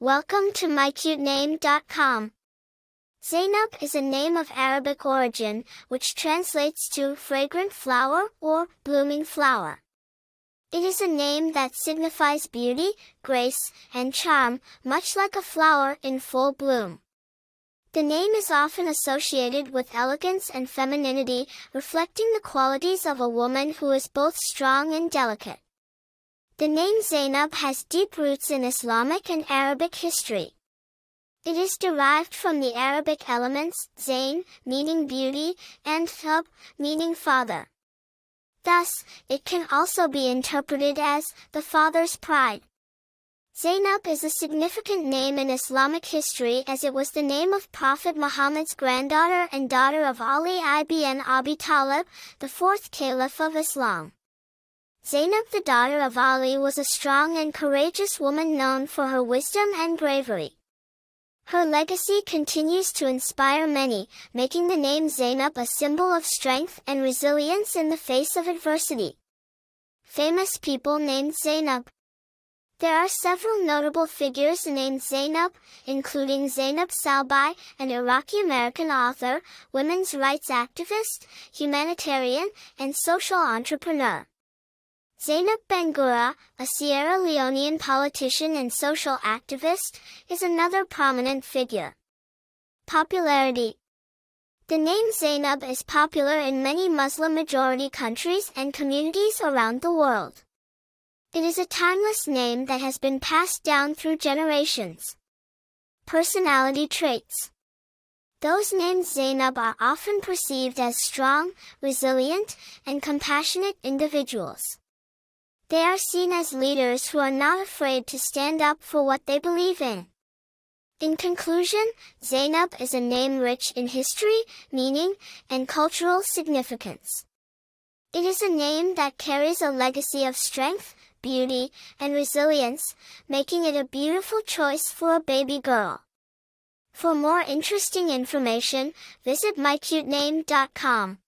Welcome to mycutename.com. Zainab is a name of Arabic origin, which translates to fragrant flower or blooming flower. It is a name that signifies beauty, grace, and charm, much like a flower in full bloom. The name is often associated with elegance and femininity, reflecting the qualities of a woman who is both strong and delicate. The name Zainab has deep roots in Islamic and Arabic history. It is derived from the Arabic elements Zain, meaning beauty, and Thub, meaning father. Thus, it can also be interpreted as the father's pride. Zainab is a significant name in Islamic history as it was the name of Prophet Muhammad's granddaughter and daughter of Ali ibn Abi Talib, the fourth caliph of Islam. Zainab the daughter of Ali was a strong and courageous woman known for her wisdom and bravery. Her legacy continues to inspire many, making the name Zainab a symbol of strength and resilience in the face of adversity. Famous people named Zainab There are several notable figures named Zainab, including Zainab Salbi, an Iraqi-American author, women's rights activist, humanitarian, and social entrepreneur. Zainab Bangura, a Sierra Leonean politician and social activist, is another prominent figure. Popularity The name Zainab is popular in many Muslim-majority countries and communities around the world. It is a timeless name that has been passed down through generations. Personality traits those named Zainab are often perceived as strong, resilient, and compassionate individuals. They are seen as leaders who are not afraid to stand up for what they believe in. In conclusion, Zainab is a name rich in history, meaning, and cultural significance. It is a name that carries a legacy of strength, beauty, and resilience, making it a beautiful choice for a baby girl. For more interesting information, visit mycutename.com.